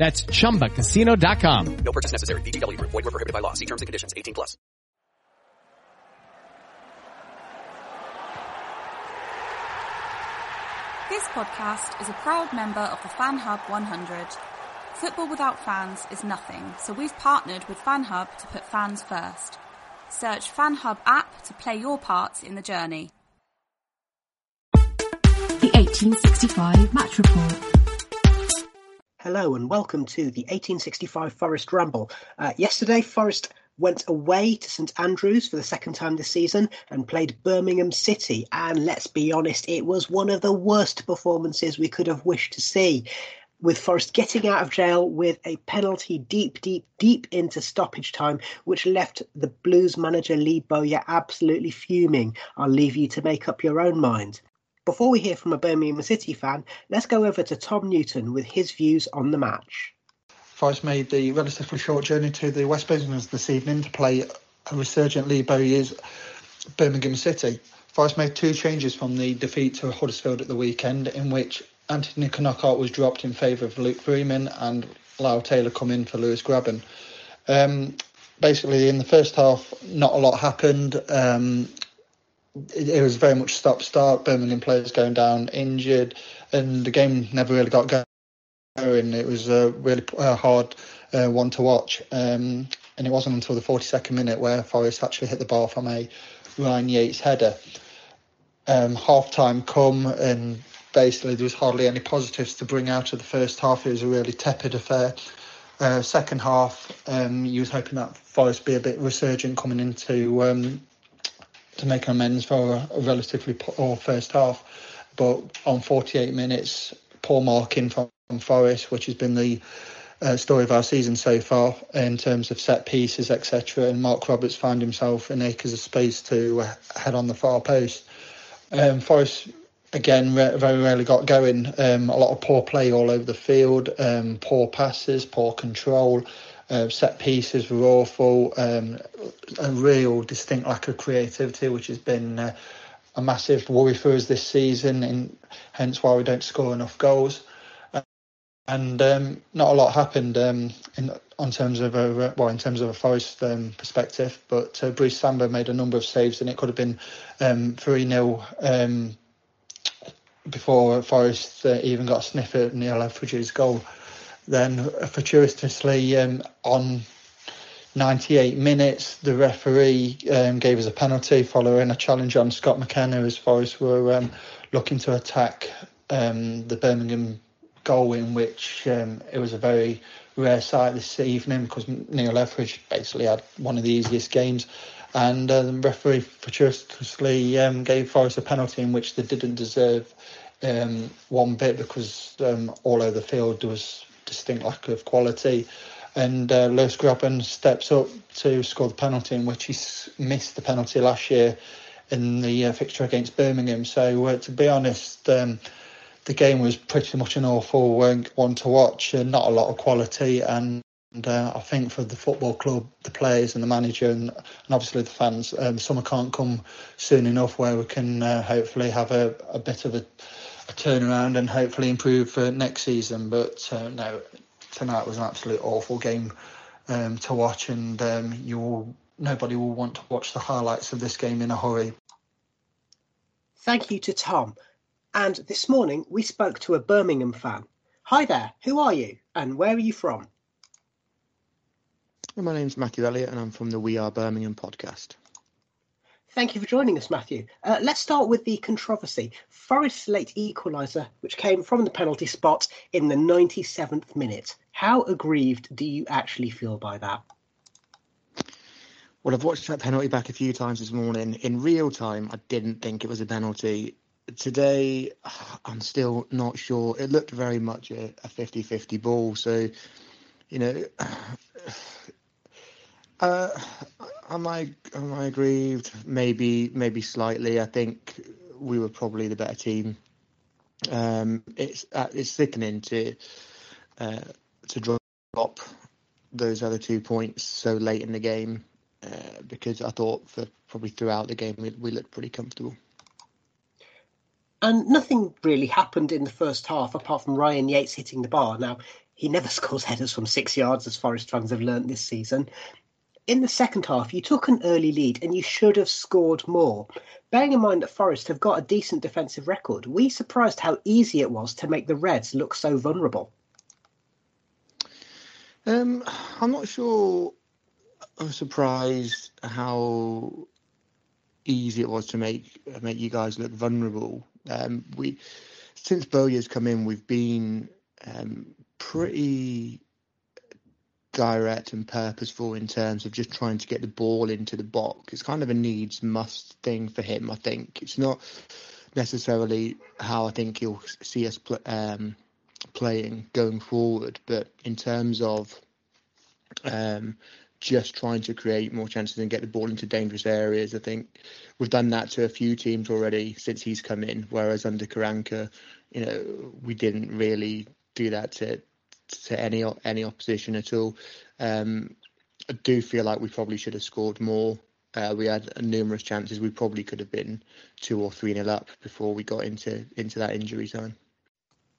That's ChumbaCasino.com. No purchase necessary. VGW Group. Void were prohibited by law. See terms and conditions. 18 plus. This podcast is a proud member of the Fan Hub 100. Football without fans is nothing, so we've partnered with Fan Hub to put fans first. Search Fan Hub app to play your part in the journey. The 1865 Match Report. Hello and welcome to the 1865 Forest Ramble. Uh, yesterday, Forest went away to St Andrews for the second time this season and played Birmingham City. And let's be honest, it was one of the worst performances we could have wished to see. With Forest getting out of jail with a penalty deep, deep, deep into stoppage time, which left the Blues manager Lee Bowyer absolutely fuming. I'll leave you to make up your own mind. Before we hear from a Birmingham City fan, let's go over to Tom Newton with his views on the match. Forest made the relatively short journey to the West Midlands this evening to play a resurgent Lee Bowyer's Birmingham City. Forest made two changes from the defeat to Huddersfield at the weekend, in which Anthony Knockaert was dropped in favour of Luke Freeman and Lyle Taylor come in for Lewis Grabban. Um, basically, in the first half, not a lot happened. Um, it, it, was very much stop start. Birmingham players going down injured, and the game never really got going. It was a really hard uh, one to watch, um, and it wasn't until the 42nd minute where Forest actually hit the ball from a Ryan Yates header. Um, half time come, and basically there was hardly any positives to bring out of the first half. It was a really tepid affair. Uh, second half, um, you was hoping that Forest be a bit resurgent coming into um, to make amends for a, a relatively poor first half. But on 48 minutes, poor marking from Forest, which has been the uh, story of our season so far in terms of set pieces, etc. And Marc Roberts found himself in acres of space to uh, head on the far post. Um, Forest again re- very rarely got going. Um, a lot of poor play all over the field, um, poor passes, poor control. Uh, set pieces were awful. Um, a real distinct lack of creativity, which has been uh, a massive worry for us this season, and hence why we don't score enough goals. Uh, and um, not a lot happened um, in on terms of a well in terms of a Forest um, perspective. But uh, Brice Samba made a number of saves, and it could have been um, three 0 um, before Forest uh, even got a sniff at Neil Etheridge's goal. Then fortuitously um, on 98 minutes, the referee um, gave us a penalty following a challenge on Scott McKenna as Forest were um, looking to attack um, the Birmingham goal, in which um, it was a very rare sight this evening because Neil Etheridge basically had one of the easiest games. And uh, the referee fortuitously um, gave Forest a penalty in which they didn't deserve one bit because all over the field there was distinct lack of quality. And uh, Lewis Grabban steps up to score the penalty, in which he missed the penalty last year in the uh, fixture against Birmingham. So, uh, to be honest, um, the game was pretty much an awful one to watch, and not a lot of quality. And And uh, I think for the football club, the players and the manager, and, and obviously the fans, um, summer can't come soon enough where we can uh, hopefully have a, a bit of a, a, turnaround and hopefully improve for next season. But uh, no, tonight was an absolute awful game um, to watch, and um, you will, nobody will want to watch the highlights of this game in a hurry. Thank you to Tom. And this morning we spoke to a Birmingham fan. Hi there, who are you and where are you from? My name's Matthew Elliott and I'm from the We Are Birmingham podcast. Thank you for joining us, Matthew. Uh, let's start with the controversy. Forest's late equaliser, which came from the penalty spot in the 97th minute. How aggrieved do you actually feel by that? Well, I've watched that penalty back a few times this morning. In real time, I didn't think it was a penalty. Today, I'm still not sure. It looked very much a 50 50 ball. So, you know, uh, am I am I aggrieved? Maybe maybe slightly. I think we were probably the better team. Um, it's uh, it's sickening to uh, to drop those other two points so late in the game uh, because I thought for probably throughout the game we, we looked pretty comfortable. And nothing really happened in the first half apart from Ryan Yates hitting the bar. Now, he never scores headers from six yards, as Forest fans have learnt this season. In the second half, you took an early lead and you should have scored more. Bearing in mind that Forest have got a decent defensive record, we surprised how easy it was to make the Reds look so vulnerable. Um, I'm not sure I'm surprised how easy it was to make make you guys look vulnerable. Um, we since Bowyer's come in, we've been um, pretty direct and purposeful in terms of just trying to get the ball into the box. It's kind of a needs must thing for him. I think it's not necessarily how I think he'll see us pl- um, playing going forward, but in terms of um, just trying to create more chances and get the ball into dangerous areas. I think we've done that to a few teams already since he's come in. Whereas under Karanka, you know, we didn't really do that to to any any opposition at all. Um, I do feel like we probably should have scored more. Uh, we had numerous chances. We probably could have been two or three nil up before we got into into that injury time.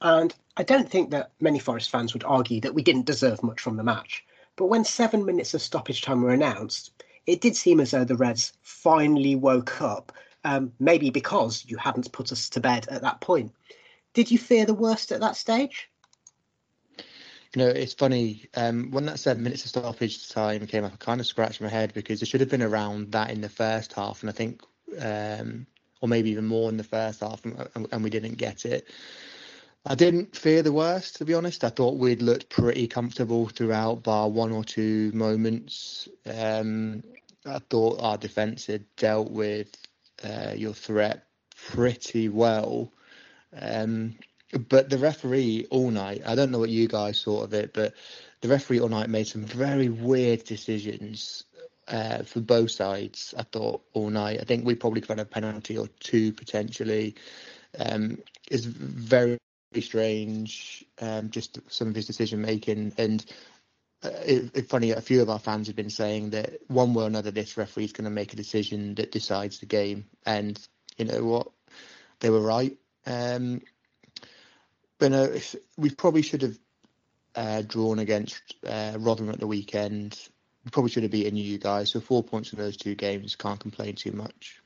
And I don't think that many Forest fans would argue that we didn't deserve much from the match. But when seven minutes of stoppage time were announced, it did seem as though the Reds finally woke up, um, maybe because you hadn't put us to bed at that point. Did you fear the worst at that stage? You know, it's funny. Um, when that seven minutes of stoppage time came up, I kind of scratched my head because it should have been around that in the first half, and I think, um, or maybe even more in the first half, and, and we didn't get it. I didn't fear the worst, to be honest. I thought we'd looked pretty comfortable throughout, bar one or two moments. Um, I thought our defence had dealt with uh, your threat pretty well. Um, but the referee all night, I don't know what you guys thought of it, but the referee all night made some very weird decisions uh, for both sides. I thought all night. I think we probably could have had a penalty or two potentially. Um, is very strange, um, just some of his decision making. And uh, it, it, funny, a few of our fans have been saying that one way or another, this referee is going to make a decision that decides the game. And you know what? They were right. Um, but no, we probably should have uh, drawn against uh, Rotherham at the weekend. We probably should have beaten you guys. So four points in those two games, can't complain too much.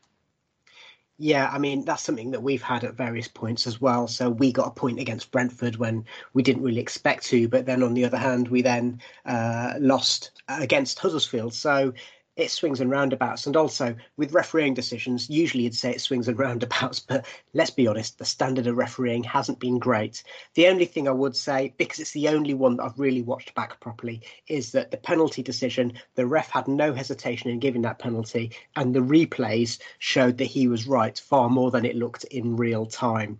Yeah, I mean, that's something that we've had at various points as well. So we got a point against Brentford when we didn't really expect to, but then on the other hand, we then uh, lost against Huddersfield. So it swings and roundabouts. And also with refereeing decisions, usually you'd say it swings and roundabouts, but let's be honest, the standard of refereeing hasn't been great. The only thing I would say, because it's the only one that I've really watched back properly, is that the penalty decision, the ref had no hesitation in giving that penalty, and the replays showed that he was right far more than it looked in real time.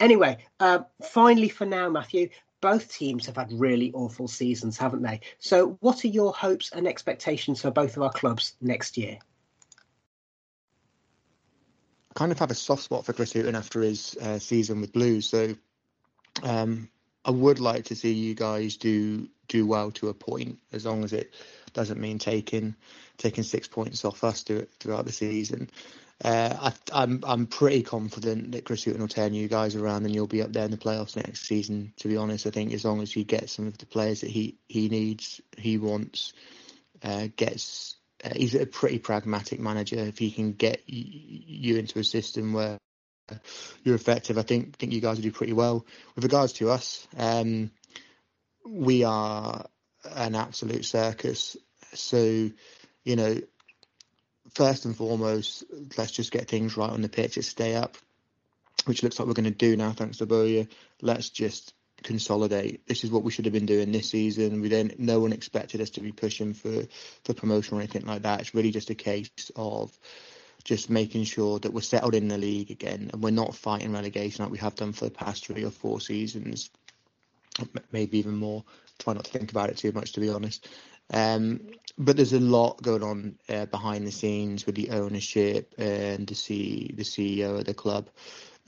Anyway, uh, finally for now, Matthew, both teams have had really awful seasons, haven't they? So, what are your hopes and expectations for both of our clubs next year? I kind of have a soft spot for Chris Hughton after his uh, season with Blues. So, um, I would like to see you guys do do well to a point, as long as it doesn't mean taking taking six points off us throughout the season. Uh, I, am I'm, I'm pretty confident that Chris Hughton will turn you guys around and you'll be up there in the playoffs next season. To be honest, I think as long as you get some of the players that he he needs, he wants, uh, gets. Uh, he's a pretty pragmatic manager. If he can get y- you into a system where you're effective, I think think you guys will do pretty well. With regards to us, um, we are an absolute circus. So, you know, first and foremost, let's just get things right on the pitch and stay up, which looks like we're going to do now, thanks to Bowyer. Let's just consolidate. This is what we should have been doing this season. We then no one expected us to be pushing for for promotion or anything like that. It's really just a case of just making sure that we're settled in the league again and we're not fighting relegation like we have done for the past three or four seasons, maybe even more. Try not to think about it too much, to be honest. Um, but there's a lot going on uh, behind the scenes with the ownership and the C, the CEO of the club.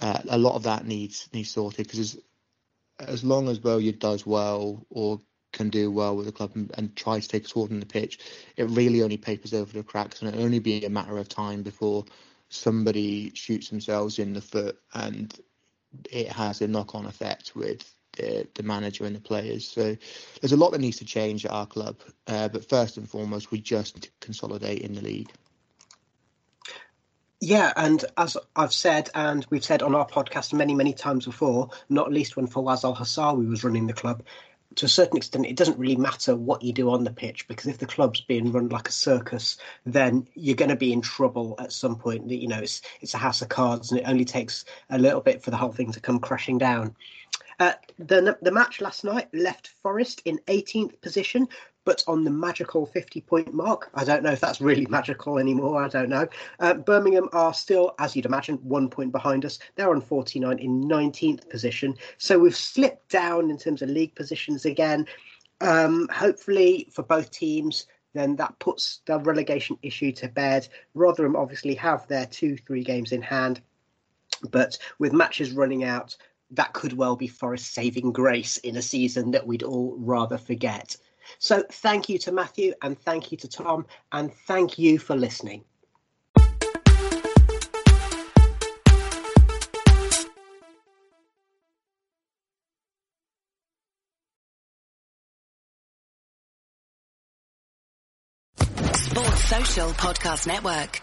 Uh, a lot of that needs needs sorted because as, as long as Bowyer does well or can do well with the club and, and try to take us forward on the pitch, it really only papers over the cracks, and it'll only be a matter of time before somebody shoots themselves in the foot and it has a knock-on effect with the, the manager and the players. So there's a lot that needs to change at our club. Uh, but first and foremost, we just need to consolidate in the league. Yeah, and as I've said, and we've said on our podcast many, many times before, not least when Fawaz Al Hassawi was running the club, to a certain extent, it doesn't really matter what you do on the pitch because if the club's being run like a circus, then you're going to be in trouble at some point. You know, it's it's a house of cards, and it only takes a little bit for the whole thing to come crashing down. Uh, the the match last night left Forest in 18th position, but on the magical 50 point mark. I don't know if that's really magical anymore. I don't know. Uh, Birmingham are still, as you'd imagine, one point behind us. They're on 49 in 19th position. So we've slipped down in terms of league positions again. Um, hopefully for both teams, then that puts the relegation issue to bed. Rotherham obviously have their two, three games in hand. But with matches running out, that could well be Forest saving grace in a season that we'd all rather forget. So thank you to Matthew and thank you to Tom and thank you for listening. Sports Social Podcast Network.